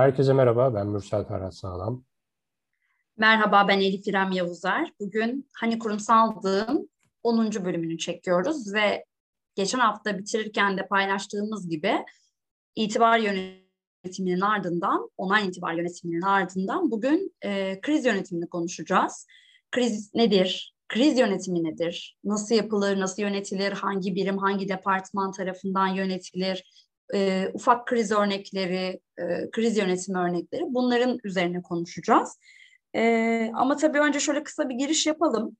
Herkese merhaba, ben Mürsel Ferhat Sağlam. Merhaba, ben Elif İrem Yavuzer. Bugün Hani Kurumsaldığın 10. bölümünü çekiyoruz ve geçen hafta bitirirken de paylaştığımız gibi itibar yönetiminin ardından, online itibar yönetiminin ardından bugün e, kriz yönetimini konuşacağız. Kriz nedir? Kriz yönetimi nedir? Nasıl yapılır, nasıl yönetilir, hangi birim, hangi departman tarafından yönetilir, e, ufak kriz örnekleri, e, kriz yönetimi örnekleri bunların üzerine konuşacağız. E, ama tabii önce şöyle kısa bir giriş yapalım.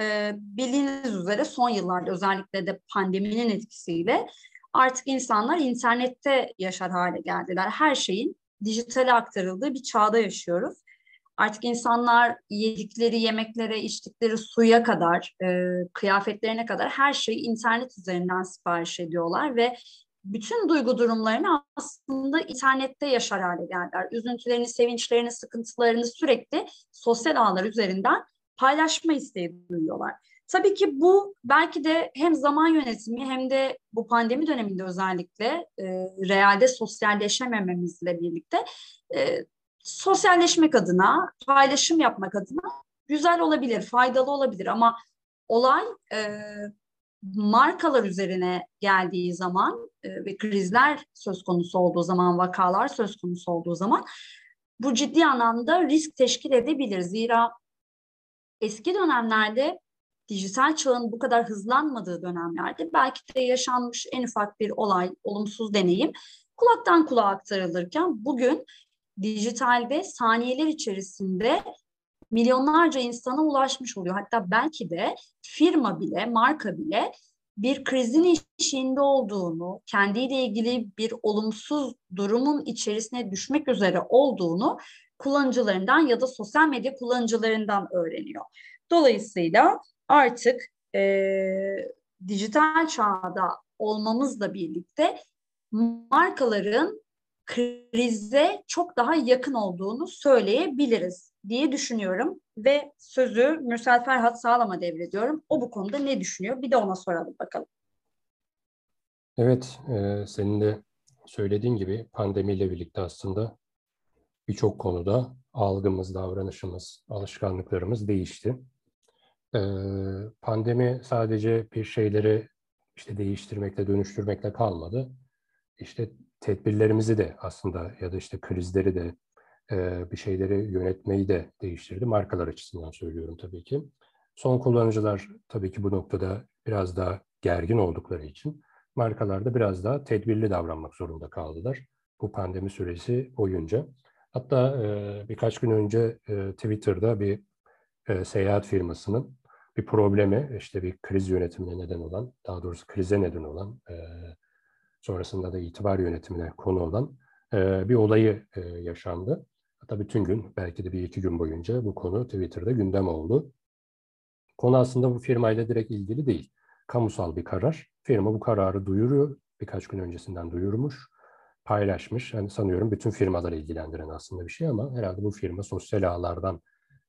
E, bildiğiniz üzere son yıllarda özellikle de pandeminin etkisiyle artık insanlar internette yaşar hale geldiler. Her şeyin dijitale aktarıldığı bir çağda yaşıyoruz. Artık insanlar yedikleri yemeklere, içtikleri suya kadar, e, kıyafetlerine kadar her şeyi internet üzerinden sipariş ediyorlar ve bütün duygu durumlarını aslında internette yaşar hale geldiler. Üzüntülerini, sevinçlerini, sıkıntılarını sürekli sosyal ağlar üzerinden paylaşma isteği duyuyorlar. Tabii ki bu belki de hem zaman yönetimi hem de bu pandemi döneminde özellikle e, realde sosyalleşemememizle birlikte e, sosyalleşmek adına, paylaşım yapmak adına güzel olabilir, faydalı olabilir ama olay e, markalar üzerine geldiği zaman e, ve krizler söz konusu olduğu zaman, vakalar söz konusu olduğu zaman bu ciddi anlamda risk teşkil edebilir. Zira eski dönemlerde dijital çağın bu kadar hızlanmadığı dönemlerde belki de yaşanmış en ufak bir olay, olumsuz deneyim kulaktan kulağa aktarılırken bugün dijitalde saniyeler içerisinde milyonlarca insana ulaşmış oluyor. Hatta belki de firma bile, marka bile bir krizin içinde olduğunu, kendiyle ilgili bir olumsuz durumun içerisine düşmek üzere olduğunu kullanıcılarından ya da sosyal medya kullanıcılarından öğreniyor. Dolayısıyla artık e, dijital çağda olmamızla birlikte markaların krize çok daha yakın olduğunu söyleyebiliriz diye düşünüyorum ve sözü Mürsel Ferhat Sağlam'a devrediyorum. O bu konuda ne düşünüyor? Bir de ona soralım bakalım. Evet, e, senin de söylediğin gibi pandemiyle birlikte aslında birçok konuda algımız, davranışımız, alışkanlıklarımız değişti. E, pandemi sadece bir şeyleri işte değiştirmekle, dönüştürmekle kalmadı. İşte tedbirlerimizi de aslında ya da işte krizleri de bir şeyleri yönetmeyi de değiştirdi. Markalar açısından söylüyorum tabii ki. Son kullanıcılar tabii ki bu noktada biraz daha gergin oldukları için markalarda biraz daha tedbirli davranmak zorunda kaldılar bu pandemi süresi boyunca. Hatta birkaç gün önce Twitter'da bir seyahat firmasının bir problemi, işte bir kriz yönetimine neden olan, daha doğrusu krize neden olan, sonrasında da itibar yönetimine konu olan bir olayı yaşandı. Hatta bütün gün, belki de bir iki gün boyunca bu konu Twitter'da gündem oldu. Konu aslında bu firmayla direkt ilgili değil. Kamusal bir karar. Firma bu kararı duyuruyor. Birkaç gün öncesinden duyurmuş, paylaşmış. Yani sanıyorum bütün firmaları ilgilendiren aslında bir şey ama herhalde bu firma sosyal ağlardan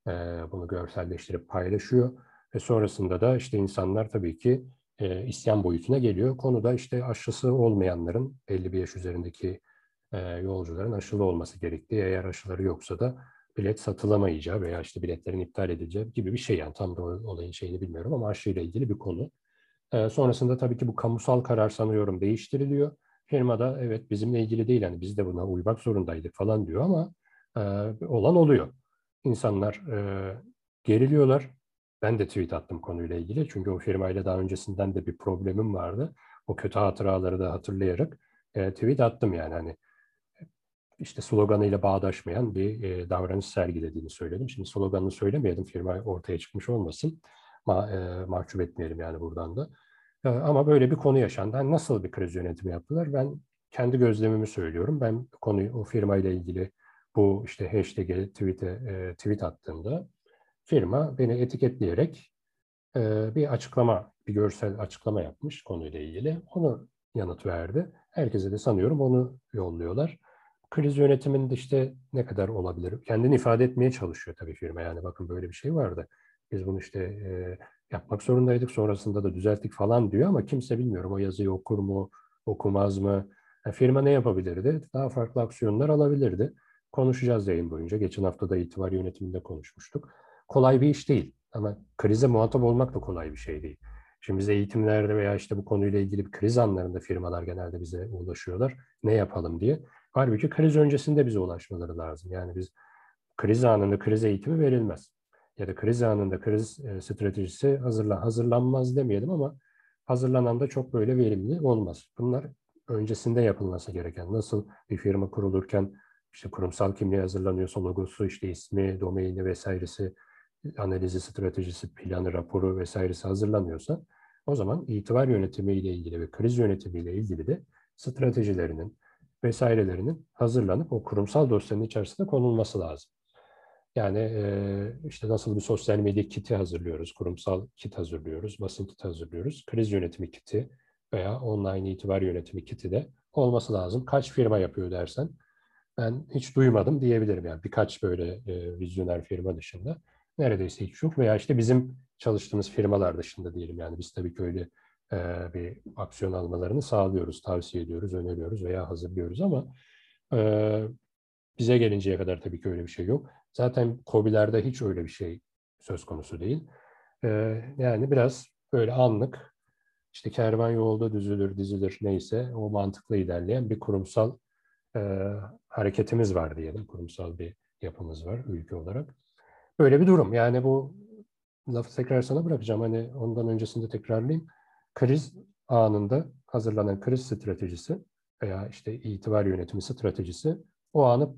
e, bunu görselleştirip paylaşıyor. Ve sonrasında da işte insanlar tabii ki e, isyan boyutuna geliyor. Konuda işte aşısı olmayanların belli bir yaş üzerindeki e, yolcuların aşılı olması gerektiği, eğer aşıları yoksa da bilet satılamayacağı veya işte biletlerin iptal edileceği gibi bir şey yani tam da olayın şeyini bilmiyorum ama aşıyla ilgili bir konu. E, sonrasında tabii ki bu kamusal karar sanıyorum değiştiriliyor. Firma da evet bizimle ilgili değil yani biz de buna uymak zorundaydık falan diyor ama e, olan oluyor. İnsanlar geriliyorlar. Ben de tweet attım konuyla ilgili çünkü o firmayla daha öncesinden de bir problemim vardı. O kötü hatıraları da hatırlayarak tweet attım yani hani işte sloganıyla bağdaşmayan bir e, davranış sergilediğini söyledim. Şimdi sloganını söylemeyelim, firma ortaya çıkmış olmasın. Ma, e, mahcup etmeyelim yani buradan da. E, ama böyle bir konu yaşandı. Yani nasıl bir kriz yönetimi yaptılar? Ben kendi gözlemimi söylüyorum. Ben konuyu o firmayla ilgili bu işte hashtag'e tweet'e e, tweet attığımda firma beni etiketleyerek e, bir açıklama, bir görsel açıklama yapmış konuyla ilgili. Onu yanıt verdi. Herkese de sanıyorum onu yolluyorlar kriz yönetiminde işte ne kadar olabilir? Kendini ifade etmeye çalışıyor tabii firma. Yani bakın böyle bir şey vardı. Biz bunu işte e, yapmak zorundaydık. Sonrasında da düzelttik falan diyor ama kimse bilmiyorum o yazıyı okur mu, okumaz mı? Yani firma ne yapabilirdi? Daha farklı aksiyonlar alabilirdi. Konuşacağız yayın boyunca. Geçen hafta da itibar yönetiminde konuşmuştuk. Kolay bir iş değil ama krize muhatap olmak da kolay bir şey değil. Şimdi bize eğitimlerde veya işte bu konuyla ilgili bir kriz anlarında firmalar genelde bize ulaşıyorlar. Ne yapalım diye. Halbuki kriz öncesinde bize ulaşmaları lazım. Yani biz kriz anında kriz eğitimi verilmez. Ya da kriz anında kriz e, stratejisi hazırlan hazırlanmaz demeyelim ama hazırlanan da çok böyle verimli olmaz. Bunlar öncesinde yapılması gereken. Nasıl bir firma kurulurken işte kurumsal kimliği hazırlanıyorsa logosu, işte ismi, domaini vesairesi, analizi, stratejisi, planı, raporu vesairesi hazırlanıyorsa o zaman itibar yönetimi ile ilgili ve kriz yönetimi ile ilgili de stratejilerinin vesairelerinin hazırlanıp o kurumsal dosyanın içerisinde konulması lazım. Yani işte nasıl bir sosyal medya kiti hazırlıyoruz, kurumsal kit hazırlıyoruz, basın kiti hazırlıyoruz, kriz yönetimi kiti veya online itibar yönetimi kiti de olması lazım. Kaç firma yapıyor dersen ben hiç duymadım diyebilirim. Yani birkaç böyle e, vizyoner firma dışında neredeyse hiç yok veya işte bizim çalıştığımız firmalar dışında diyelim. Yani biz tabii ki öyle e, bir aksiyon almalarını sağlıyoruz, tavsiye ediyoruz, öneriyoruz veya hazırlıyoruz ama e, bize gelinceye kadar tabii ki öyle bir şey yok. Zaten COBİ'lerde hiç öyle bir şey söz konusu değil. E, yani biraz böyle anlık işte kervan yolda düzülür, dizilir neyse o mantıkla ilerleyen bir kurumsal e, hareketimiz var diyelim. Kurumsal bir yapımız var ülke olarak. Böyle bir durum. Yani bu lafı tekrar sana bırakacağım. Hani ondan öncesinde tekrarlayayım. Kriz anında hazırlanan kriz stratejisi veya işte itibar yönetimi stratejisi o anı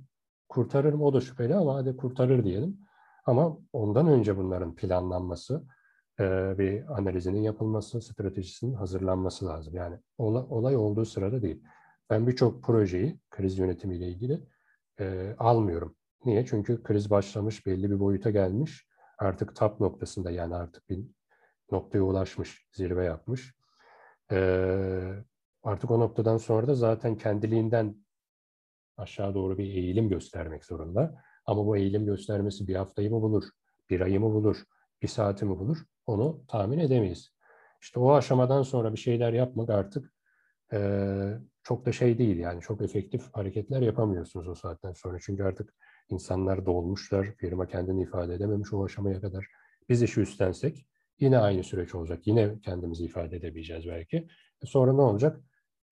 kurtarır mı? O da şüpheli ama hadi kurtarır diyelim. Ama ondan önce bunların planlanması, bir analizinin yapılması, stratejisinin hazırlanması lazım. Yani olay olduğu sırada değil. Ben birçok projeyi kriz yönetimiyle ilgili almıyorum. Niye? Çünkü kriz başlamış, belli bir boyuta gelmiş. Artık tap noktasında yani artık bir noktaya ulaşmış, zirve yapmış. artık o noktadan sonra da zaten kendiliğinden aşağı doğru bir eğilim göstermek zorunda. Ama bu eğilim göstermesi bir haftayı mı bulur, bir ayı mı bulur, bir saati mi bulur onu tahmin edemeyiz. İşte o aşamadan sonra bir şeyler yapmak artık e, çok da şey değil yani çok efektif hareketler yapamıyorsunuz o saatten sonra. Çünkü artık insanlar dolmuşlar, firma kendini ifade edememiş o aşamaya kadar. Biz işi üstlensek yine aynı süreç olacak. Yine kendimizi ifade edebileceğiz belki. E sonra ne olacak?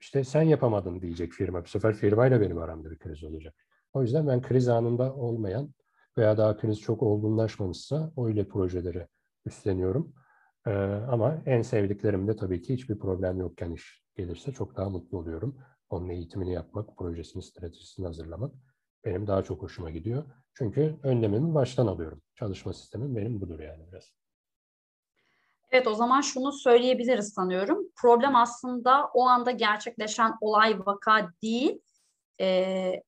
İşte sen yapamadın diyecek firma. Bu sefer firmayla benim aramda bir kriz olacak. O yüzden ben kriz anında olmayan veya daha kriz çok olgunlaşmamışsa öyle projeleri üstleniyorum. Ee, ama en sevdiklerimde tabii ki hiçbir problem yokken iş gelirse çok daha mutlu oluyorum. Onun eğitimini yapmak, projesini, stratejisini hazırlamak benim daha çok hoşuma gidiyor. Çünkü önlemimi baştan alıyorum. Çalışma sistemim benim budur yani biraz. Evet o zaman şunu söyleyebiliriz sanıyorum. Problem aslında o anda gerçekleşen olay vaka değil. E,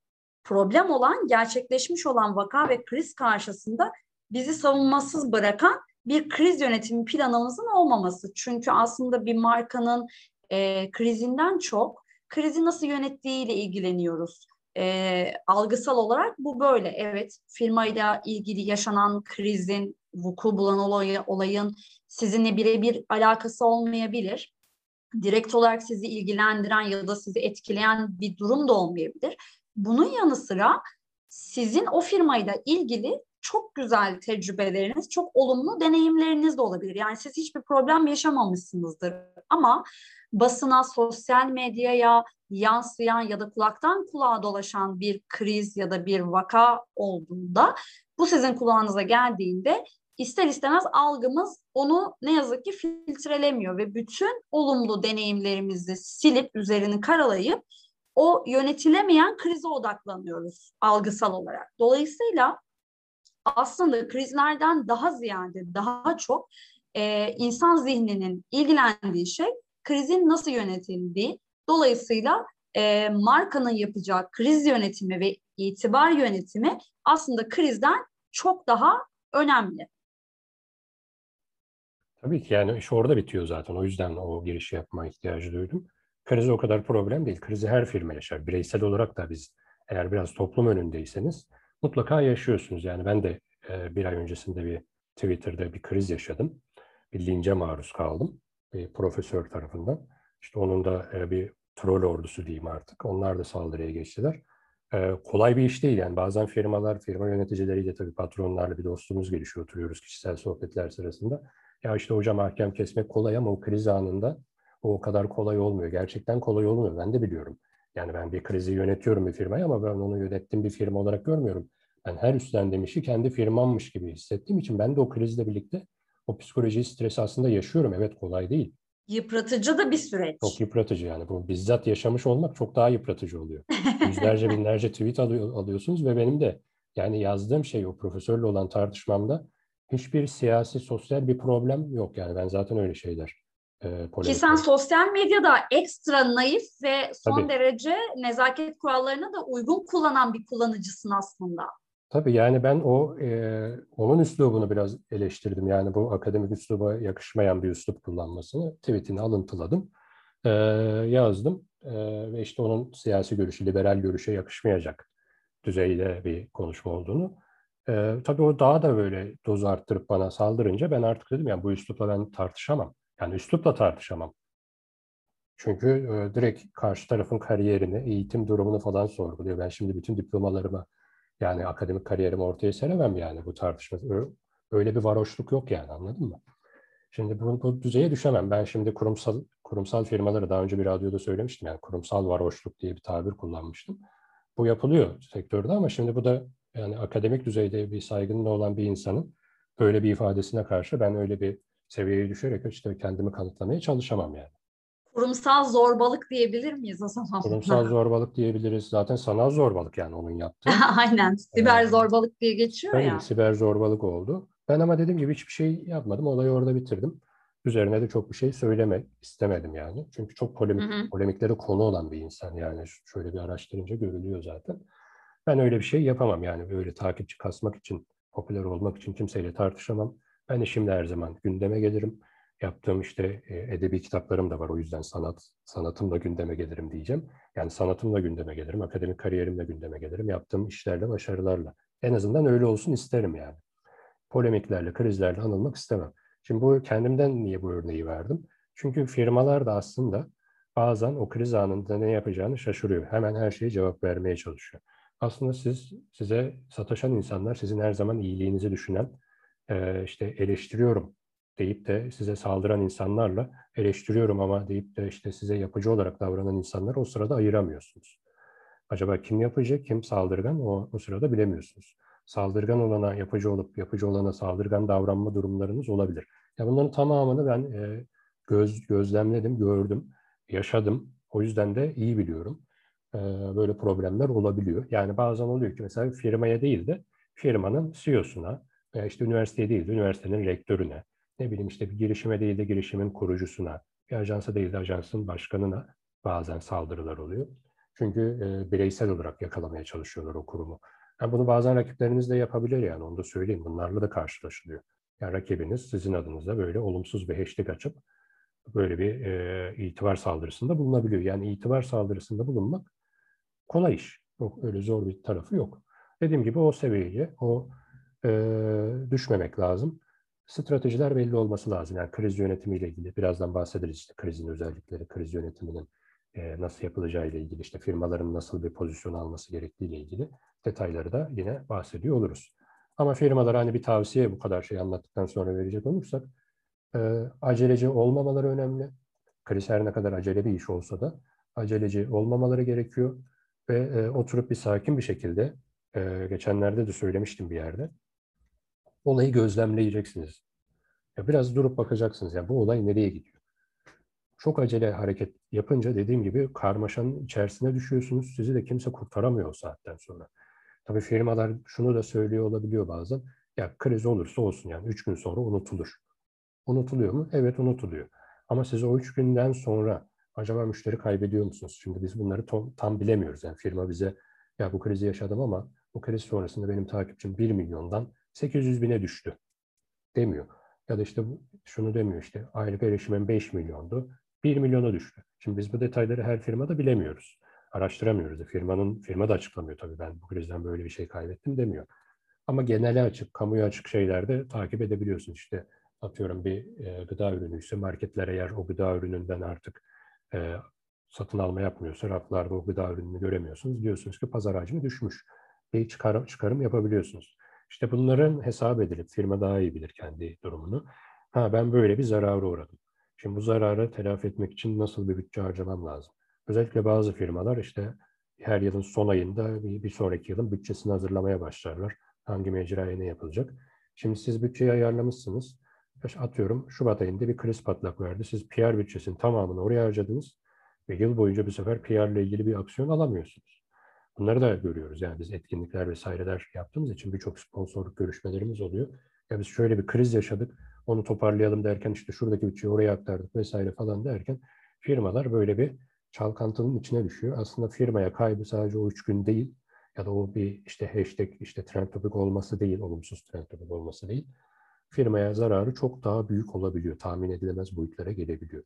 problem olan gerçekleşmiş olan vaka ve kriz karşısında bizi savunmasız bırakan bir kriz yönetimi planımızın olmaması. Çünkü aslında bir markanın e, krizinden çok krizi nasıl yönettiğiyle ilgileniyoruz. E, algısal olarak bu böyle. Evet firmayla ilgili yaşanan krizin, vuku bulan olay, olayın sizinle birebir alakası olmayabilir. Direkt olarak sizi ilgilendiren ya da sizi etkileyen bir durum da olmayabilir. Bunun yanı sıra sizin o firmayla ilgili çok güzel tecrübeleriniz, çok olumlu deneyimleriniz de olabilir. Yani siz hiçbir problem yaşamamışsınızdır ama basına, sosyal medyaya yansıyan ya da kulaktan kulağa dolaşan bir kriz ya da bir vaka olduğunda bu sizin kulağınıza geldiğinde ister istemez algımız onu ne yazık ki filtrelemiyor ve bütün olumlu deneyimlerimizi silip üzerini karalayıp o yönetilemeyen krize odaklanıyoruz algısal olarak. Dolayısıyla aslında krizlerden daha ziyade daha çok e, insan zihninin ilgilendiği şey krizin nasıl yönetildiği. Dolayısıyla e, markanın yapacağı kriz yönetimi ve itibar yönetimi aslında krizden çok daha önemli. Tabii ki yani iş orada bitiyor zaten. O yüzden o girişi yapma ihtiyacı duydum. Kriz o kadar problem değil. Krizi her firma yaşar. Bireysel olarak da biz eğer biraz toplum önündeyseniz mutlaka yaşıyorsunuz. Yani ben de e, bir ay öncesinde bir Twitter'da bir kriz yaşadım. Bir lince maruz kaldım bir profesör tarafından. İşte onun da e, bir troll ordusu diyeyim artık. Onlar da saldırıya geçtiler. Ee, kolay bir iş değil yani. Bazen firmalar, firma yöneticileriyle tabii patronlarla bir dostluğumuz gelişiyor. Oturuyoruz kişisel sohbetler sırasında. Ya işte hocam hakem kesmek kolay ama o kriz anında o, o kadar kolay olmuyor. Gerçekten kolay olmuyor. Ben de biliyorum. Yani ben bir krizi yönetiyorum bir firmayı ama ben onu yönettiğim bir firma olarak görmüyorum. Ben her üstlendiğim işi kendi firmammış gibi hissettiğim için ben de o krizle birlikte o psikoloji stresi aslında yaşıyorum. Evet kolay değil. Yıpratıcı da bir süreç. Çok yıpratıcı yani. Bu bizzat yaşamış olmak çok daha yıpratıcı oluyor. Yüzlerce binlerce tweet alıyor, alıyorsunuz ve benim de yani yazdığım şey o profesörle olan tartışmamda hiçbir siyasi, sosyal bir problem yok. Yani ben zaten öyle şeyler e, Ki sen sosyal medyada ekstra naif ve son Tabii. derece nezaket kurallarına da uygun kullanan bir kullanıcısın aslında. Tabii yani ben o e, onun üslubunu biraz eleştirdim. Yani bu akademik üsluba yakışmayan bir üslup kullanmasını tweetini alıntıladım. E, yazdım e, ve işte onun siyasi görüşü, liberal görüşe yakışmayacak düzeyde bir konuşma olduğunu. E, tabii o daha da böyle doz arttırıp bana saldırınca ben artık dedim yani bu üslupla ben tartışamam. Yani üslupla tartışamam. Çünkü e, direkt karşı tarafın kariyerini, eğitim durumunu falan sorguluyor. Ben şimdi bütün diplomalarımı yani akademik kariyerimi ortaya seremem yani bu tartışma. Öyle bir varoşluk yok yani anladın mı? Şimdi bu, bu düzeye düşemem. Ben şimdi kurumsal kurumsal firmaları daha önce bir radyoda söylemiştim. Yani kurumsal varoşluk diye bir tabir kullanmıştım. Bu yapılıyor sektörde ama şimdi bu da yani akademik düzeyde bir saygının olan bir insanın böyle bir ifadesine karşı ben öyle bir seviyeye düşerek işte kendimi kanıtlamaya çalışamam yani. Kurumsal zorbalık diyebilir miyiz o zaman? Kurumsal zorbalık diyebiliriz. Zaten sanal zorbalık yani onun yaptığı. Aynen. Siber ee, zorbalık diye geçiyor tabii, ya. Siber zorbalık oldu. Ben ama dediğim gibi hiçbir şey yapmadım. Olayı orada bitirdim. Üzerine de çok bir şey söylemek istemedim yani. Çünkü çok polemik, hı hı. polemiklere konu olan bir insan yani. Şöyle bir araştırınca görülüyor zaten. Ben öyle bir şey yapamam yani. Böyle takipçi kasmak için, popüler olmak için kimseyle tartışamam. Ben işimle her zaman gündeme gelirim. Yaptığım işte e, edebi kitaplarım da var. O yüzden sanat, sanatımla gündeme gelirim diyeceğim. Yani sanatımla gündeme gelirim, akademik kariyerimle gündeme gelirim. Yaptığım işlerle, başarılarla. En azından öyle olsun isterim yani. Polemiklerle, krizlerle anılmak istemem. Şimdi bu kendimden niye bu örneği verdim? Çünkü firmalar da aslında bazen o kriz anında ne yapacağını şaşırıyor. Hemen her şeye cevap vermeye çalışıyor. Aslında siz size sataşan insanlar sizin her zaman iyiliğinizi düşünen, işte eleştiriyorum deyip de size saldıran insanlarla eleştiriyorum ama deyip de işte size yapıcı olarak davranan insanları o sırada ayıramıyorsunuz. Acaba kim yapıcı, kim saldırgan o, o sırada bilemiyorsunuz. Saldırgan olana yapıcı olup yapıcı olana saldırgan davranma durumlarınız olabilir. Ya bunların tamamını ben e, göz gözlemledim, gördüm, yaşadım. O yüzden de iyi biliyorum. Böyle problemler olabiliyor. Yani bazen oluyor ki mesela firmaya değil de firmanın CEO'suna işte üniversiteye değil de üniversitenin rektörüne ne bileyim işte bir girişime değil de girişimin kurucusuna, bir ajansa değil de ajansın başkanına bazen saldırılar oluyor. Çünkü e, bireysel olarak yakalamaya çalışıyorlar o kurumu. Yani bunu bazen rakipleriniz de yapabilir yani onu da söyleyeyim. Bunlarla da karşılaşılıyor. Yani rakibiniz sizin adınıza böyle olumsuz bir hashtag açıp böyle bir e, itibar saldırısında bulunabiliyor. Yani itibar saldırısında bulunmak kolay iş. Yok, öyle zor bir tarafı yok. Dediğim gibi o seviyeye, o e, düşmemek lazım stratejiler belli olması lazım. Yani kriz yönetimiyle ilgili birazdan bahsederiz işte krizin özellikleri, kriz yönetiminin e, nasıl yapılacağı ile ilgili, işte firmaların nasıl bir pozisyon alması gerektiği ile ilgili detayları da yine bahsediyor oluruz. Ama firmalara hani bir tavsiye bu kadar şey anlattıktan sonra verecek olursak e, aceleci olmamaları önemli. Kriz her ne kadar acele bir iş olsa da aceleci olmamaları gerekiyor ve e, oturup bir sakin bir şekilde e, geçenlerde de söylemiştim bir yerde olayı gözlemleyeceksiniz. Ya biraz durup bakacaksınız. Ya bu olay nereye gidiyor? Çok acele hareket yapınca dediğim gibi karmaşanın içerisine düşüyorsunuz. Sizi de kimse kurtaramıyor o saatten sonra. Tabii firmalar şunu da söylüyor olabiliyor bazen. Ya kriz olursa olsun yani üç gün sonra unutulur. Unutuluyor mu? Evet unutuluyor. Ama siz o üç günden sonra acaba müşteri kaybediyor musunuz? Şimdi biz bunları tam, tam bilemiyoruz. Yani firma bize ya bu krizi yaşadım ama bu kriz sonrasında benim takipçim 1 milyondan 800 bine düştü demiyor. Ya da işte şunu demiyor işte aylık erişimim 5 milyondu, 1 milyona düştü. Şimdi biz bu detayları her firmada bilemiyoruz. Araştıramıyoruz. Firmanın firma da açıklamıyor tabii ben bu krizden böyle bir şey kaybettim demiyor. Ama genele açık, kamuya açık şeylerde takip edebiliyorsun. İşte atıyorum bir e, gıda ürünü ise marketler eğer o gıda ürününden artık e, satın alma yapmıyorsa raflarda o gıda ürününü göremiyorsunuz. Diyorsunuz ki pazar hacmi düşmüş. Bir çıkarım, çıkarım yapabiliyorsunuz. İşte bunların hesap edilip firma daha iyi bilir kendi durumunu. Ha ben böyle bir zarara uğradım. Şimdi bu zararı telafi etmek için nasıl bir bütçe harcamam lazım? Özellikle bazı firmalar işte her yılın son ayında bir sonraki yılın bütçesini hazırlamaya başlarlar. Hangi mecraya ne yapılacak? Şimdi siz bütçeyi ayarlamışsınız. Atıyorum Şubat ayında bir kriz patlak verdi. Siz PR bütçesinin tamamını oraya harcadınız ve yıl boyunca bir sefer PR ile ilgili bir aksiyon alamıyorsunuz. Bunları da görüyoruz. Yani biz etkinlikler vesaireler yaptığımız için birçok sponsorluk görüşmelerimiz oluyor. Ya biz şöyle bir kriz yaşadık, onu toparlayalım derken işte şuradaki bütçeyi oraya aktardık vesaire falan derken firmalar böyle bir çalkantının içine düşüyor. Aslında firmaya kaybı sadece o üç gün değil ya da o bir işte hashtag işte trend topic olması değil, olumsuz trend topic olması değil. Firmaya zararı çok daha büyük olabiliyor. Tahmin edilemez boyutlara gelebiliyor.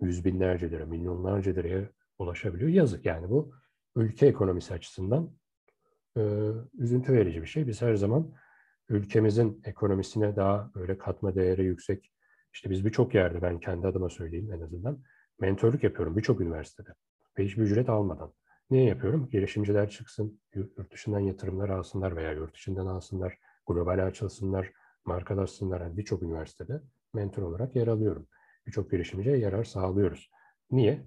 Yüz binlerce lira, milyonlarca liraya ulaşabiliyor. Yazık yani bu ülke ekonomisi açısından e, üzüntü verici bir şey. Biz her zaman ülkemizin ekonomisine daha böyle katma değeri yüksek, işte biz birçok yerde ben kendi adıma söyleyeyim en azından, mentörlük yapıyorum birçok üniversitede ve hiçbir ücret almadan. Niye yapıyorum? Girişimciler çıksın, yurt dışından yatırımlar alsınlar veya yurt dışından alsınlar, global açılsınlar, markalaşsınlar. Yani birçok üniversitede mentor olarak yer alıyorum. Birçok girişimciye yarar sağlıyoruz. Niye?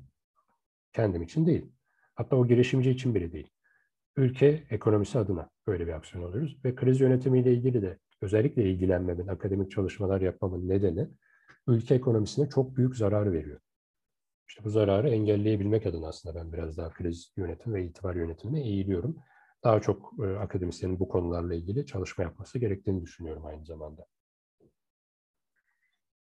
Kendim için değil. Hatta o girişimci için bile değil. Ülke ekonomisi adına böyle bir aksiyon alıyoruz. Ve kriz yönetimiyle ilgili de özellikle ilgilenmemin, akademik çalışmalar yapmamın nedeni ülke ekonomisine çok büyük zarar veriyor. İşte bu zararı engelleyebilmek adına aslında ben biraz daha kriz yönetim ve itibar yönetimine eğiliyorum. Daha çok e, akademisyenin bu konularla ilgili çalışma yapması gerektiğini düşünüyorum aynı zamanda.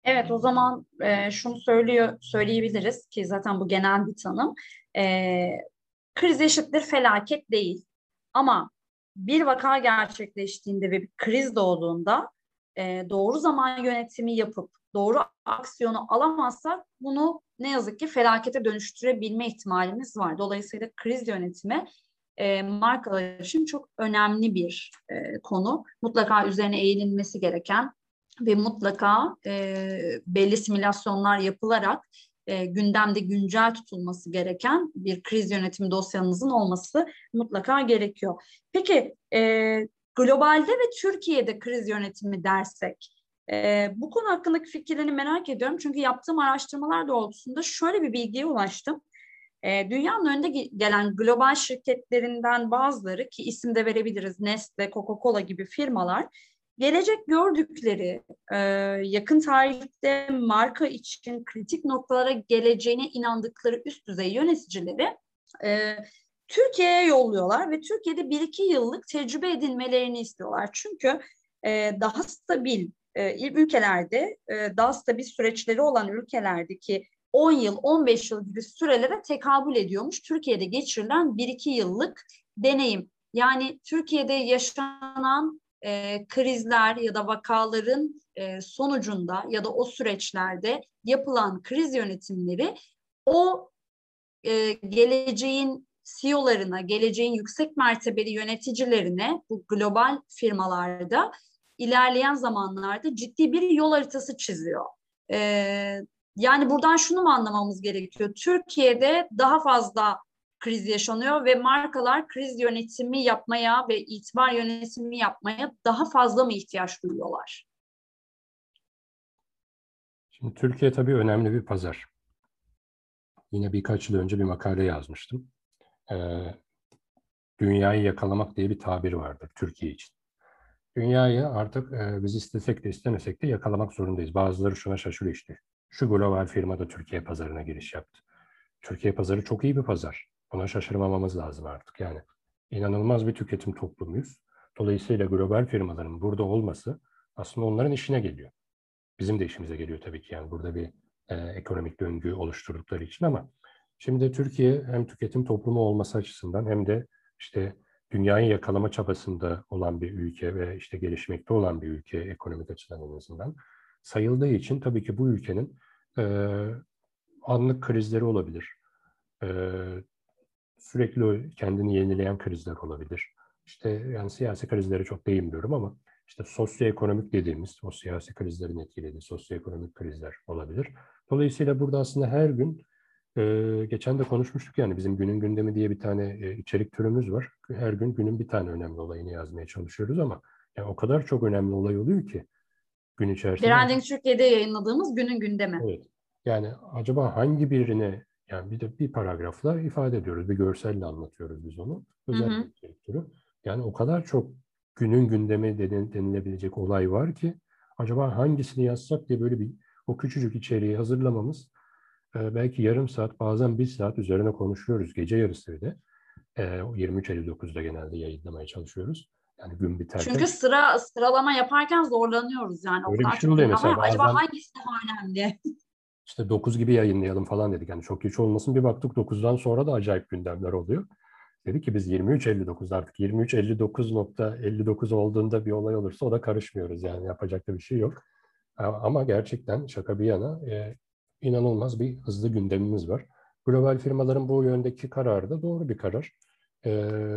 Evet o zaman e, şunu söylüyor söyleyebiliriz ki zaten bu genel bir tanım. E, kriz eşittir felaket değil. Ama bir vaka gerçekleştiğinde ve bir kriz doğduğunda e, doğru zaman yönetimi yapıp doğru aksiyonu alamazsak bunu ne yazık ki felakete dönüştürebilme ihtimalimiz var. Dolayısıyla kriz yönetimi e, markalar için çok önemli bir e, konu. Mutlaka üzerine eğilinmesi gereken ve mutlaka e, belli simülasyonlar yapılarak e, gündemde güncel tutulması gereken bir kriz yönetimi dosyanızın olması mutlaka gerekiyor. Peki e, globalde ve Türkiye'de kriz yönetimi dersek e, bu konu hakkındaki fikirlerini merak ediyorum. Çünkü yaptığım araştırmalar doğrultusunda şöyle bir bilgiye ulaştım. E, dünyanın önünde gelen global şirketlerinden bazıları ki isim de verebiliriz Nestle, Coca-Cola gibi firmalar gelecek gördükleri e, yakın tarihte marka için kritik noktalara geleceğine inandıkları üst düzey yöneticileri e, Türkiye'ye yolluyorlar ve Türkiye'de bir iki yıllık tecrübe edinmelerini istiyorlar. Çünkü e, daha stabil ülkelerde, daha stabil süreçleri olan ülkelerdeki 10 yıl, 15 yıl gibi sürelere tekabül ediyormuş. Türkiye'de geçirilen 1-2 yıllık deneyim. Yani Türkiye'de yaşanan e, krizler ya da vakaların e, sonucunda ya da o süreçlerde yapılan kriz yönetimleri o e, geleceğin CEO'larına, geleceğin yüksek mertebeli yöneticilerine bu global firmalarda ilerleyen zamanlarda ciddi bir yol haritası çiziyor. Ee, yani buradan şunu mu anlamamız gerekiyor? Türkiye'de daha fazla kriz yaşanıyor ve markalar kriz yönetimi yapmaya ve itibar yönetimi yapmaya daha fazla mı ihtiyaç duyuyorlar? Şimdi Türkiye tabii önemli bir pazar. Yine birkaç yıl önce bir makale yazmıştım. Ee, dünyayı yakalamak diye bir tabir vardır Türkiye için. Dünyayı artık e, biz istesek de istemesek de yakalamak zorundayız. Bazıları şuna şaşırıyor işte. Şu global firma da Türkiye pazarına giriş yaptı. Türkiye pazarı çok iyi bir pazar. Buna şaşırmamamız lazım artık. Yani inanılmaz bir tüketim toplumuyuz. Dolayısıyla global firmaların burada olması aslında onların işine geliyor. Bizim de işimize geliyor tabii ki yani burada bir e, ekonomik döngü oluşturdukları için ama şimdi Türkiye hem tüketim toplumu olması açısından hem de işte dünyayı yakalama çabasında olan bir ülke ve işte gelişmekte olan bir ülke ekonomik açıdan en azından sayıldığı için tabii ki bu ülkenin e, anlık krizleri olabilir. E, sürekli kendini yenileyen krizler olabilir. İşte yani siyasi krizlere çok değinmiyorum ama işte sosyoekonomik dediğimiz o siyasi krizlerin etkilediği sosyoekonomik krizler olabilir. Dolayısıyla burada aslında her gün Ee, geçen de konuşmuştuk yani bizim günün gündemi diye bir tane e, içerik türümüz var. Her gün günün bir tane önemli olayını yazmaya çalışıyoruz ama yani o kadar çok önemli olay oluyor ki gün içerisinde. Branding Türkiye'de yayınladığımız günün gündemi. Evet. Yani acaba hangi birini yani bir de bir paragrafla ifade ediyoruz, bir görselle anlatıyoruz biz onu. Özel türü. Yani o kadar çok günün gündemi denilebilecek olay var ki acaba hangisini yazsak diye böyle bir o küçücük içeriği hazırlamamız e, belki yarım saat bazen bir saat üzerine konuşuyoruz gece yarısı bile. E, 23.59'da genelde yayınlamaya çalışıyoruz. Yani gün biterken. Çünkü sıra sıralama yaparken zorlanıyoruz yani. Öyle bir şey oluyor mesela. Bazen, acaba hangisi daha önemli? İşte 9 gibi yayınlayalım falan dedik. Yani çok geç olmasın. Bir baktık 9'dan sonra da acayip gündemler oluyor. Dedik ki biz 23.59 artık 23.59.59 olduğunda bir olay olursa o da karışmıyoruz. Yani yapacak da bir şey yok. Ama gerçekten şaka bir yana e, inanılmaz bir hızlı gündemimiz var. Global firmaların bu yöndeki kararı da doğru bir karar.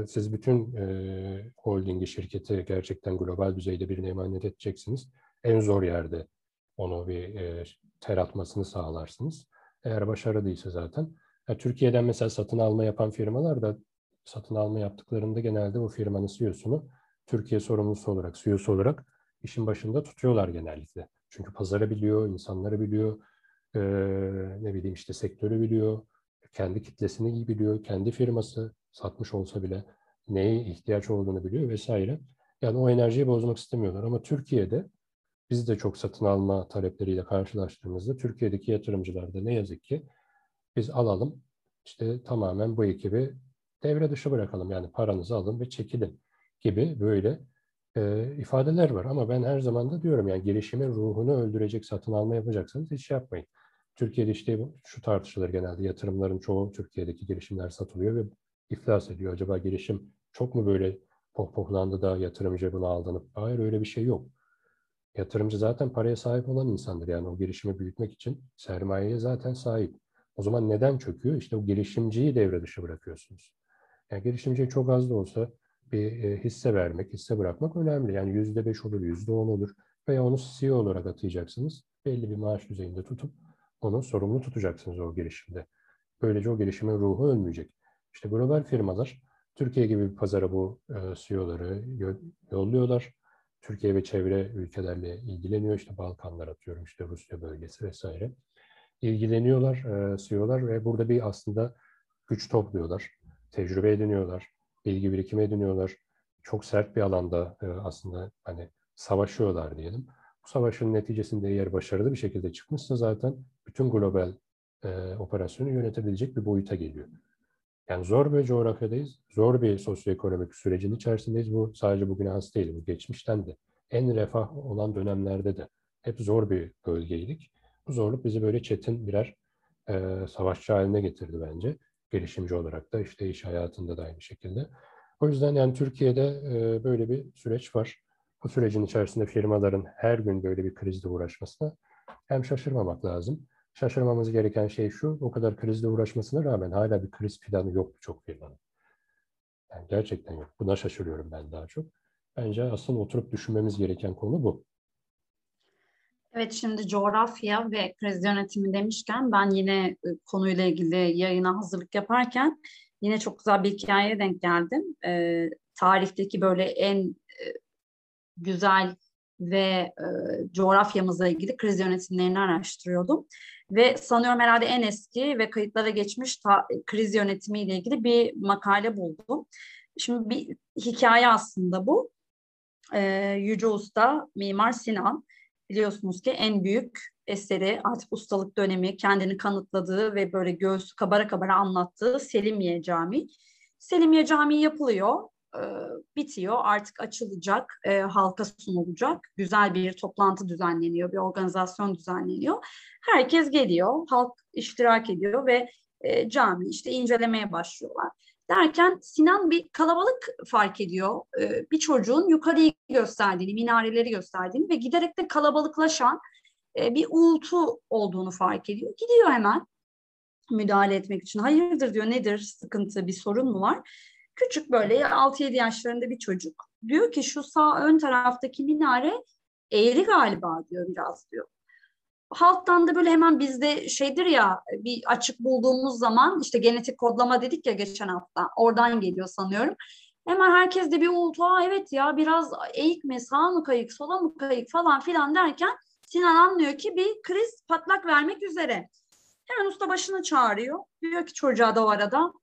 Siz bütün e, holdingi, şirketi gerçekten global düzeyde birine emanet edeceksiniz. En zor yerde onu bir e, ter atmasını sağlarsınız. Eğer başarılıysa zaten. Ya, Türkiye'den mesela satın alma yapan firmalar da satın alma yaptıklarında genelde o firmanın CEO'sunu Türkiye sorumlusu olarak, CEO'su olarak işin başında tutuyorlar genellikle. Çünkü pazarı biliyor, insanları biliyor, e, ne bileyim işte sektörü biliyor, kendi kitlesini iyi biliyor, kendi firması satmış olsa bile neye ihtiyaç olduğunu biliyor vesaire. Yani o enerjiyi bozmak istemiyorlar. Ama Türkiye'de biz de çok satın alma talepleriyle karşılaştığımızda Türkiye'deki yatırımcılarda ne yazık ki biz alalım işte tamamen bu ekibi devre dışı bırakalım. Yani paranızı alın ve çekilin gibi böyle e, ifadeler var. Ama ben her zaman da diyorum yani gelişimin ruhunu öldürecek satın alma yapacaksanız hiç yapmayın. Türkiye'de işte şu tartışılır genelde yatırımların çoğu Türkiye'deki girişimler satılıyor ve iflas ediyor. Acaba girişim çok mu böyle pohpohlandı da yatırımcı bunu aldanıp? Hayır öyle bir şey yok. Yatırımcı zaten paraya sahip olan insandır. Yani o girişimi büyütmek için sermayeye zaten sahip. O zaman neden çöküyor? İşte o girişimciyi devre dışı bırakıyorsunuz. Yani girişimciye çok az da olsa bir e, hisse vermek, hisse bırakmak önemli. Yani yüzde beş olur, yüzde on olur veya onu CEO olarak atayacaksınız. Belli bir maaş düzeyinde tutup onu sorumlu tutacaksınız o girişimde. Böylece o girişimin ruhu ölmeyecek. İşte global firmalar Türkiye gibi bir pazara bu e, CEO'ları yolluyorlar. Türkiye ve çevre ülkelerle ilgileniyor. İşte Balkanlar atıyorum, işte Rusya bölgesi vesaire. İlgileniyorlar e, CEO'lar ve burada bir aslında güç topluyorlar. Tecrübe ediniyorlar, bilgi birikimi ediniyorlar. Çok sert bir alanda e, aslında hani savaşıyorlar diyelim. Bu savaşın neticesinde eğer başarılı bir şekilde çıkmışsa zaten bütün global e, operasyonu yönetebilecek bir boyuta geliyor. Yani zor bir coğrafyadayız, zor bir sosyoekonomik sürecin içerisindeyiz. Bu sadece bugüne has değil, bu geçmişten de. En refah olan dönemlerde de hep zor bir bölgeydik. Bu zorluk bizi böyle çetin birer e, savaşçı haline getirdi bence. Gelişimci olarak da işte iş hayatında da aynı şekilde. O yüzden yani Türkiye'de e, böyle bir süreç var. Bu sürecin içerisinde firmaların her gün böyle bir krizle uğraşmasına hem şaşırmamak lazım şaşırmamız gereken şey şu, o kadar krizle uğraşmasına rağmen hala bir kriz planı yok çok firmanın. Yani gerçekten yok. Buna şaşırıyorum ben daha çok. Bence aslında oturup düşünmemiz gereken konu bu. Evet şimdi coğrafya ve kriz yönetimi demişken ben yine e, konuyla ilgili yayına hazırlık yaparken yine çok güzel bir hikayeye denk geldim. E, tarihteki böyle en e, güzel ve e, coğrafyamızla ilgili kriz yönetimlerini araştırıyordum. Ve sanıyorum herhalde en eski ve kayıtlara geçmiş ta, kriz yönetimiyle ilgili bir makale buldum. Şimdi bir hikaye aslında bu. Ee, Yüce Usta, Mimar Sinan biliyorsunuz ki en büyük eseri artık ustalık dönemi kendini kanıtladığı ve böyle göğsü kabara kabara anlattığı Selimiye Camii. Selimiye Camii yapılıyor e, bitiyor. Artık açılacak, e, halka sunulacak. Güzel bir toplantı düzenleniyor, bir organizasyon düzenleniyor. Herkes geliyor, halk iştirak ediyor ve e, cami işte incelemeye başlıyorlar. Derken Sinan bir kalabalık fark ediyor. E, bir çocuğun yukarıyı gösterdiğini, minareleri gösterdiğini ve giderek de kalabalıklaşan e, bir uğultu olduğunu fark ediyor. Gidiyor hemen müdahale etmek için. Hayırdır diyor nedir sıkıntı bir sorun mu var? Küçük böyle 6-7 yaşlarında bir çocuk. Diyor ki şu sağ ön taraftaki minare eğri galiba diyor biraz diyor. halktan da böyle hemen bizde şeydir ya bir açık bulduğumuz zaman işte genetik kodlama dedik ya geçen hafta oradan geliyor sanıyorum. Hemen herkes de bir. Aa evet ya biraz eğik mi, sağ mı kayık, sola mı kayık falan filan derken Sinan anlıyor ki bir kriz patlak vermek üzere. Hemen usta başını çağırıyor. Diyor ki çocuğa da o arada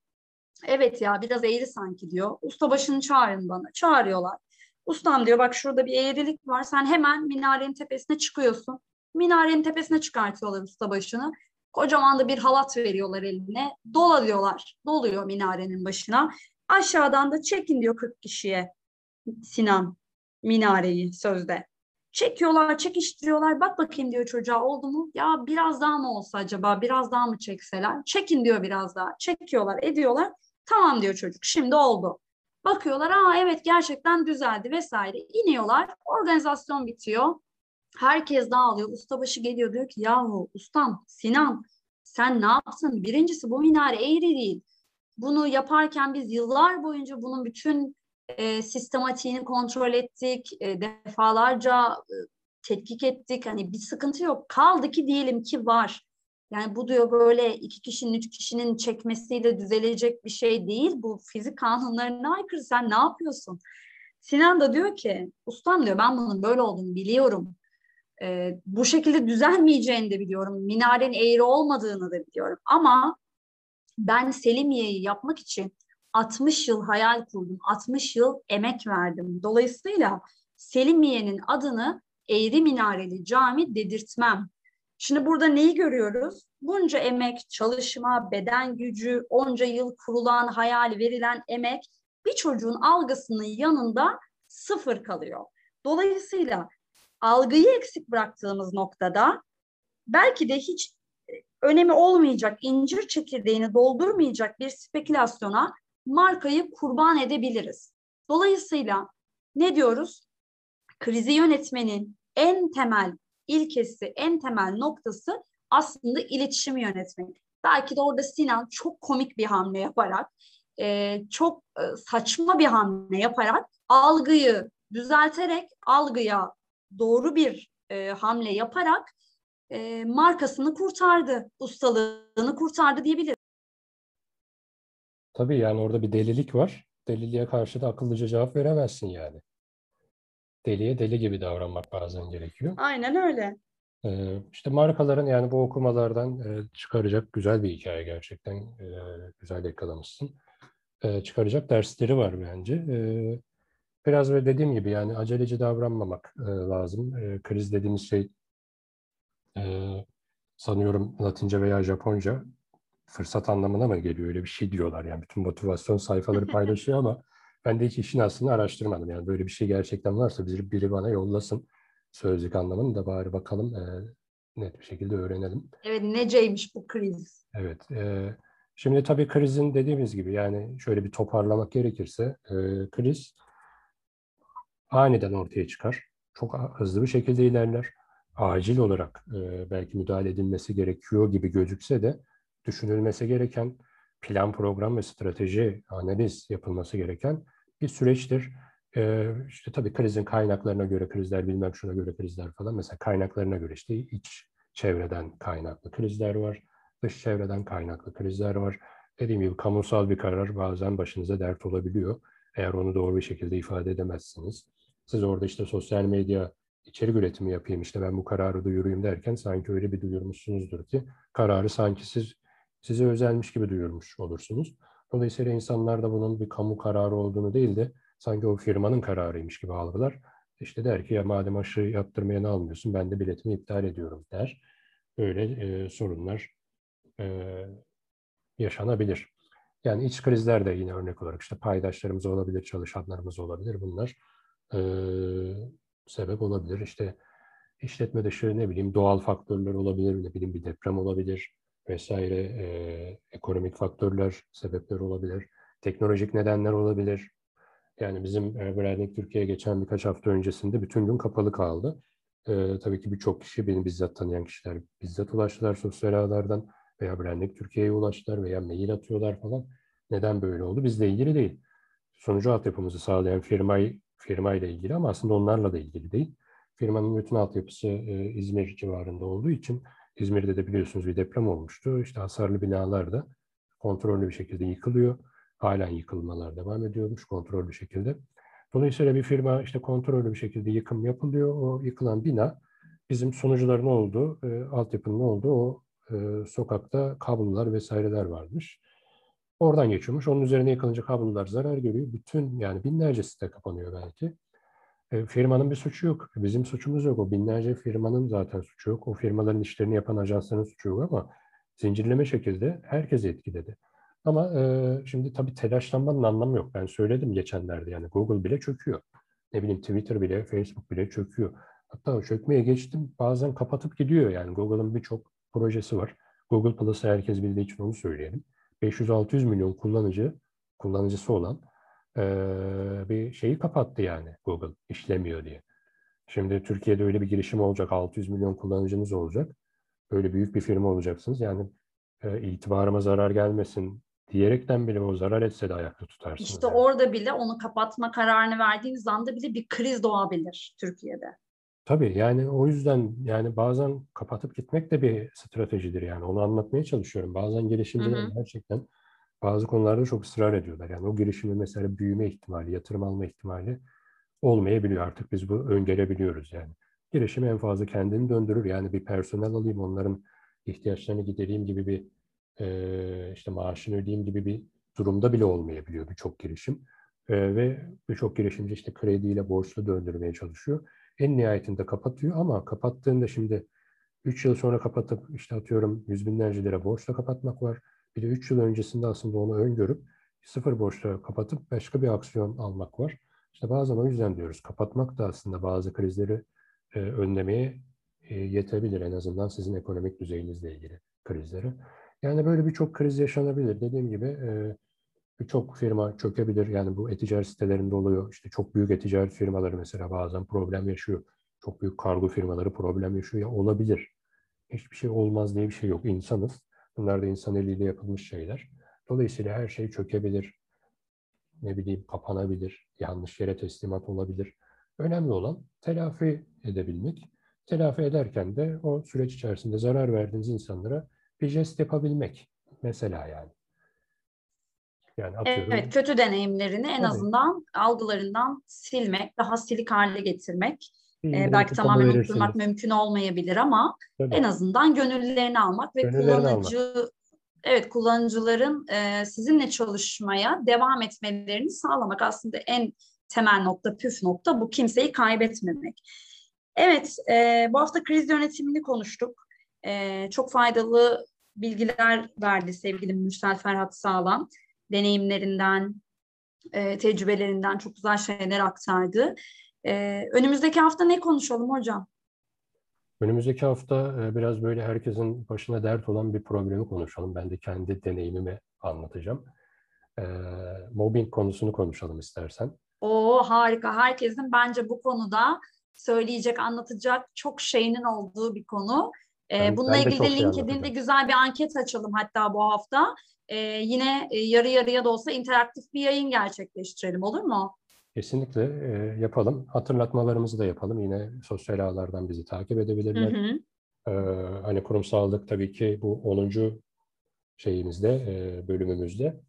evet ya biraz eğri sanki diyor. Usta başını çağırın bana. Çağırıyorlar. Ustam diyor bak şurada bir eğrilik var. Sen hemen minarenin tepesine çıkıyorsun. Minarenin tepesine çıkartıyorlar usta başını. Kocaman da bir halat veriyorlar eline. Dola diyorlar. Doluyor minarenin başına. Aşağıdan da çekin diyor 40 kişiye Sinan minareyi sözde. Çekiyorlar, çekiştiriyorlar. Bak bakayım diyor çocuğa oldu mu? Ya biraz daha mı olsa acaba? Biraz daha mı çekseler? Çekin diyor biraz daha. Çekiyorlar, ediyorlar. Tamam diyor çocuk. Şimdi oldu. Bakıyorlar. Aa evet gerçekten düzeldi vesaire. İniyorlar. Organizasyon bitiyor. Herkes dağılıyor. Ustabaşı geliyor diyor ki yahu ustam Sinan sen ne yaptın? Birincisi bu minare eğri değil. Bunu yaparken biz yıllar boyunca bunun bütün e, sistematiğini kontrol ettik. E, defalarca e, tetkik ettik. Hani bir sıkıntı yok. Kaldı ki diyelim ki var. Yani bu diyor böyle iki kişinin, üç kişinin çekmesiyle düzelecek bir şey değil. Bu fizik kanunlarına aykırı. Sen ne yapıyorsun? Sinan da diyor ki, ustam diyor ben bunun böyle olduğunu biliyorum. Ee, bu şekilde düzelmeyeceğini de biliyorum. Minarenin eğri olmadığını da biliyorum. Ama ben Selimiye'yi yapmak için 60 yıl hayal kurdum. 60 yıl emek verdim. Dolayısıyla Selimiye'nin adını eğri minareli cami dedirtmem. Şimdi burada neyi görüyoruz? Bunca emek, çalışma, beden gücü, onca yıl kurulan, hayal verilen emek bir çocuğun algısının yanında sıfır kalıyor. Dolayısıyla algıyı eksik bıraktığımız noktada belki de hiç önemi olmayacak, incir çekirdeğini doldurmayacak bir spekülasyona markayı kurban edebiliriz. Dolayısıyla ne diyoruz? Krizi yönetmenin en temel ilkesi, en temel noktası aslında iletişim yönetmek. Belki de orada Sinan çok komik bir hamle yaparak, e, çok e, saçma bir hamle yaparak algıyı düzelterek, algıya doğru bir e, hamle yaparak markasını kurtardı, ustalığını kurtardı diyebiliriz. Tabii yani orada bir delilik var. Deliliğe karşı da akıllıca cevap veremezsin yani. Deliye deli gibi davranmak bazen gerekiyor. Aynen öyle. Ee, işte markaların yani bu okumalardan e, çıkaracak güzel bir hikaye gerçekten. E, güzel yakalamışsın. E, çıkaracak dersleri var bence. E, biraz ve dediğim gibi yani aceleci davranmamak e, lazım. E, kriz dediğimiz şey e, sanıyorum Latince veya Japonca fırsat anlamına mı geliyor? Öyle bir şey diyorlar yani. Bütün motivasyon sayfaları paylaşıyor ama ben de hiç işin aslını araştırmadım. Yani böyle bir şey gerçekten varsa biri, biri bana yollasın sözlük anlamını da bari bakalım e, net bir şekilde öğrenelim. Evet neceymiş bu kriz? Evet. E, şimdi tabii krizin dediğimiz gibi yani şöyle bir toparlamak gerekirse e, kriz aniden ortaya çıkar. Çok hızlı bir şekilde ilerler. Acil olarak e, belki müdahale edilmesi gerekiyor gibi gözükse de düşünülmesi gereken plan, program ve strateji, analiz yapılması gereken bir süreçtir. Ee, işte tabii krizin kaynaklarına göre krizler, bilmem şuna göre krizler falan. Mesela kaynaklarına göre işte iç çevreden kaynaklı krizler var, dış çevreden kaynaklı krizler var. Dediğim gibi kamusal bir karar bazen başınıza dert olabiliyor. Eğer onu doğru bir şekilde ifade edemezsiniz. Siz orada işte sosyal medya içerik üretimi yapayım işte ben bu kararı duyurayım derken sanki öyle bir duyurmuşsunuzdur ki kararı sanki siz size özelmiş gibi duyurmuş olursunuz. Dolayısıyla insanlar da bunun bir kamu kararı olduğunu değil de sanki o firmanın kararıymış gibi algılar. İşte der ki ya madem aşı yaptırmaya ne almıyorsun ben de biletimi iptal ediyorum der. Böyle e, sorunlar e, yaşanabilir. Yani iç krizler de yine örnek olarak işte paydaşlarımız olabilir, çalışanlarımız olabilir. Bunlar e, sebep olabilir. İşte işletme dışı ne bileyim doğal faktörler olabilir, ne bileyim bir deprem olabilir, vesaire e, ekonomik faktörler, sebepler olabilir. Teknolojik nedenler olabilir. Yani bizim e, Branding Türkiye'ye geçen birkaç hafta öncesinde bütün gün kapalı kaldı. E, tabii ki birçok kişi, beni bizzat tanıyan kişiler bizzat ulaştılar sosyal ağlardan veya Branding Türkiye'ye ulaştılar veya mail atıyorlar falan. Neden böyle oldu? Bizle ilgili değil. Sonucu altyapımızı sağlayan firmayı firmayla ilgili ama aslında onlarla da ilgili değil. Firmanın bütün altyapısı e, İzmir civarında olduğu için İzmir'de de biliyorsunuz bir deprem olmuştu. İşte hasarlı binalar da kontrollü bir şekilde yıkılıyor. Halen yıkılmalar devam ediyormuş kontrollü şekilde. Dolayısıyla bir firma işte kontrollü bir şekilde yıkım yapılıyor. O yıkılan bina bizim sunucuların olduğu, e, altyapının olduğu o e, sokakta kablolar vesaireler varmış. Oradan geçiyormuş. Onun üzerine yıkılınca kablolar zarar görüyor. Bütün yani binlerce site kapanıyor belki. E, firmanın bir suçu yok. Bizim suçumuz yok. O binlerce firmanın zaten suçu yok. O firmaların işlerini yapan ajansların suçu yok ama zincirleme şekilde herkesi etkiledi. Ama e, şimdi tabii telaşlanmanın anlamı yok. Ben söyledim geçenlerde yani Google bile çöküyor. Ne bileyim Twitter bile, Facebook bile çöküyor. Hatta çökmeye geçtim bazen kapatıp gidiyor yani Google'ın birçok projesi var. Google Plus'ı herkes bildiği için onu söyleyelim. 500-600 milyon kullanıcı, kullanıcısı olan bir şeyi kapattı yani Google işlemiyor diye. Şimdi Türkiye'de öyle bir girişim olacak, 600 milyon kullanıcınız olacak. Böyle büyük bir firma olacaksınız. Yani e, itibarıma zarar gelmesin diyerekten bile o zarar etse de ayakta tutarsınız. İşte yani. orada bile onu kapatma kararını verdiğiniz anda bile bir kriz doğabilir Türkiye'de. Tabii yani o yüzden yani bazen kapatıp gitmek de bir stratejidir yani onu anlatmaya çalışıyorum. Bazen girişimciler gerçekten bazı konularda çok ısrar ediyorlar. Yani o girişimin mesela büyüme ihtimali, yatırım alma ihtimali olmayabiliyor. Artık biz bu öngörebiliyoruz yani. Girişim en fazla kendini döndürür. Yani bir personel alayım, onların ihtiyaçlarını gidereyim gibi bir e, işte maaşını ödeyeyim gibi bir durumda bile olmayabiliyor birçok girişim. E, ve birçok girişimci işte krediyle borçlu döndürmeye çalışıyor. En nihayetinde kapatıyor ama kapattığında şimdi 3 yıl sonra kapatıp işte atıyorum yüz binlerce lira borçla kapatmak var. Bir de 3 yıl öncesinde aslında onu öngörüp sıfır borçla kapatıp başka bir aksiyon almak var. İşte bazen o yüzden diyoruz kapatmak da aslında bazı krizleri e, önlemeye e, yetebilir en azından sizin ekonomik düzeyinizle ilgili krizleri. Yani böyle birçok kriz yaşanabilir. Dediğim gibi e, birçok firma çökebilir. Yani bu e-ticaret sitelerinde oluyor. İşte çok büyük e-ticaret firmaları mesela bazen problem yaşıyor. Çok büyük kargo firmaları problem yaşıyor. Ya olabilir. Hiçbir şey olmaz diye bir şey yok. İnsanız. Bunlar da insan eliyle yapılmış şeyler. Dolayısıyla her şey çökebilir. Ne bileyim kapanabilir. Yanlış yere teslimat olabilir. Önemli olan telafi edebilmek. Telafi ederken de o süreç içerisinde zarar verdiğiniz insanlara bir jest yapabilmek. Mesela yani. Yani atıyorum. Evet, kötü deneyimlerini en Tabii. azından algılarından silmek, daha silik hale getirmek. Ee, belki tamamen unutturmak mümkün olmayabilir ama Tabii. en azından gönüllülerini almak ve gönüllerini kullanıcı almak. evet kullanıcıların e, sizinle çalışmaya devam etmelerini sağlamak aslında en temel nokta, püf nokta bu kimseyi kaybetmemek. Evet, e, bu hafta kriz yönetimini konuştuk. E, çok faydalı bilgiler verdi sevgili Mürsel Ferhat Sağlam. Deneyimlerinden, e, tecrübelerinden çok güzel şeyler aktardı. E, önümüzdeki hafta ne konuşalım hocam? Önümüzdeki hafta e, biraz böyle herkesin başına dert olan bir problemi konuşalım. Ben de kendi deneyimimi anlatacağım. E, mobbing konusunu konuşalım istersen. O harika. Herkesin bence bu konuda söyleyecek, anlatacak çok şeyinin olduğu bir konu. Ee, ben, bununla ben ilgili de şey LinkedIn'de güzel bir anket açalım hatta bu hafta. Ee, yine e, yarı yarıya da olsa interaktif bir yayın gerçekleştirelim olur mu? Kesinlikle e, yapalım. Hatırlatmalarımızı da yapalım. Yine sosyal ağlardan bizi takip edebilirler. Hı hı. Ee, hani kurumsallık tabii ki bu 10. şeyimizde, e, bölümümüzde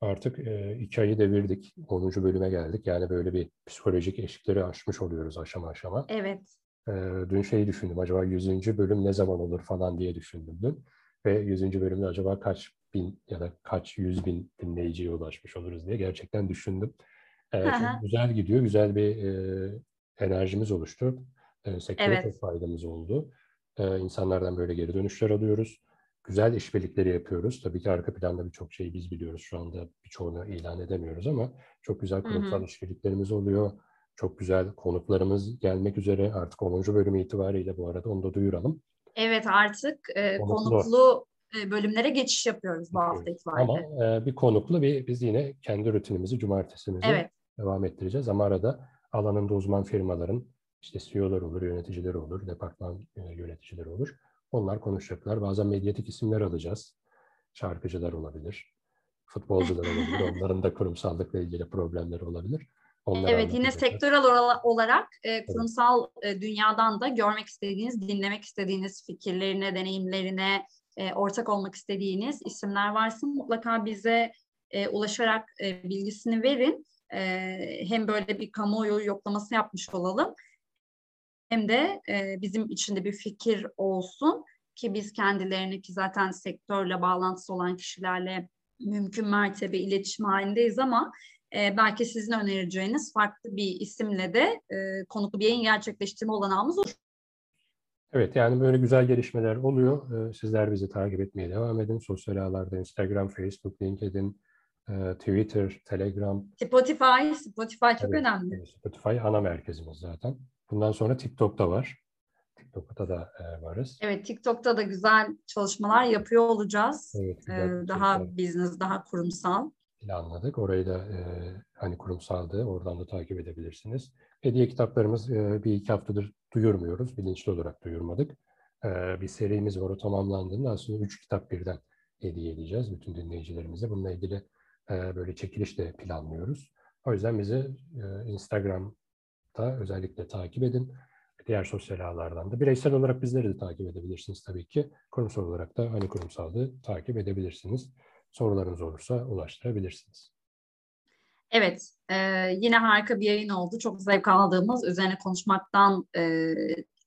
artık e, iki ayı devirdik. 10. bölüme geldik. Yani böyle bir psikolojik eşikleri aşmış oluyoruz aşama aşama. Evet. E, dün şeyi düşündüm. Acaba 100. bölüm ne zaman olur falan diye düşündüm dün. Ve 100. bölümde acaba kaç bin ya da kaç yüz bin dinleyiciye ulaşmış oluruz diye gerçekten düşündüm. E, çok güzel gidiyor. Güzel bir e, enerjimiz oluştu. E, sektöre evet. çok faydamız oldu. E, insanlardan böyle geri dönüşler alıyoruz güzel işbirlikleri yapıyoruz. Tabii ki arka planda birçok şeyi biz biliyoruz. Şu anda birçoğunu ilan edemiyoruz ama çok güzel kurumsal işbirliklerimiz oluyor. Çok güzel konuklarımız gelmek üzere artık 10. bölüm itibariyle bu arada onu da duyuralım. Evet artık e, konuklu, konuklu bölümlere geçiş yapıyoruz bu hafta itibariyle. Ama e, bir konuklu bir biz yine kendi rutinimizi cumartesimizi evet. Devam ettireceğiz. Ama arada alanında uzman firmaların işte CEO'lar olur, yöneticileri olur, departman e, yöneticileri olur onlar konuşacaklar. Bazen medyatik isimler alacağız. Şarkıcılar olabilir, futbolcular olabilir. Onların da kurumsallıkla ilgili problemleri olabilir. Onları evet yine sektörel olarak e, kurumsal e, dünyadan da görmek istediğiniz, dinlemek istediğiniz fikirlerine, deneyimlerine e, ortak olmak istediğiniz isimler varsa mutlaka bize e, ulaşarak e, bilgisini verin. E, hem böyle bir kamuoyu yoklaması yapmış olalım hem de e, bizim içinde bir fikir olsun ki biz kendilerini ki zaten sektörle bağlantısı olan kişilerle mümkün mertebe iletişim halindeyiz ama e, belki sizin önereceğiniz farklı bir isimle de e, konuklu bir yayın gerçekleştirme olanağımız olur. Evet yani böyle güzel gelişmeler oluyor. Sizler bizi takip etmeye devam edin. Sosyal ağlarda Instagram, Facebook, LinkedIn, Twitter, Telegram, Spotify, Spotify çok Evet, önemli. Spotify ana merkezimiz zaten. Bundan sonra TikTok'ta var. TikTok'ta da e, varız. Evet, TikTok'ta da güzel çalışmalar yapıyor olacağız. Evet, Ee, daha business, daha kurumsal. planladık. Orayı da e, hani kurumsaldı. Oradan da takip edebilirsiniz. Hediye kitaplarımız e, bir iki haftadır duyurmuyoruz. Bilinçli olarak duyurmadık. E, bir serimiz var. O tamamlandığında aslında üç kitap birden hediye edeceğiz bütün dinleyicilerimize. Bununla ilgili böyle çekiliş de planlıyoruz. O yüzden bizi Instagram'da özellikle takip edin. Diğer sosyal ağlardan da. Bireysel olarak bizleri de takip edebilirsiniz tabii ki. Kurumsal olarak da hani kurumsallığı takip edebilirsiniz. Sorularınız olursa ulaştırabilirsiniz. Evet, e, yine harika bir yayın oldu. Çok zevk aldığımız, üzerine konuşmaktan e,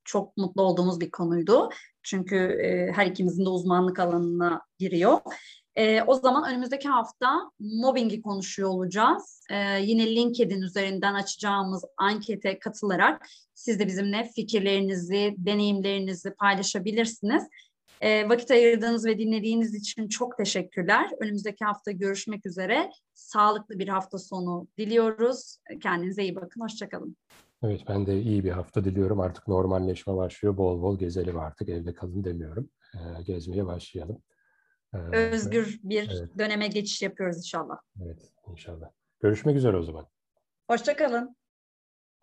çok mutlu olduğumuz bir konuydu. Çünkü e, her ikimizin de uzmanlık alanına giriyor. E, o zaman önümüzdeki hafta mobbingi konuşuyor olacağız. E, yine LinkedIn üzerinden açacağımız ankete katılarak siz de bizimle fikirlerinizi, deneyimlerinizi paylaşabilirsiniz. E, vakit ayırdığınız ve dinlediğiniz için çok teşekkürler. Önümüzdeki hafta görüşmek üzere. Sağlıklı bir hafta sonu diliyoruz. Kendinize iyi bakın. Hoşçakalın. Evet ben de iyi bir hafta diliyorum. Artık normalleşme başlıyor. Bol bol gezelim artık. Evde kalın demiyorum. E, gezmeye başlayalım. E, Özgür bir Evet. döneme geçiş yapıyoruz inşallah. Evet inşallah. Görüşmek üzere o zaman. Hoşçakalın.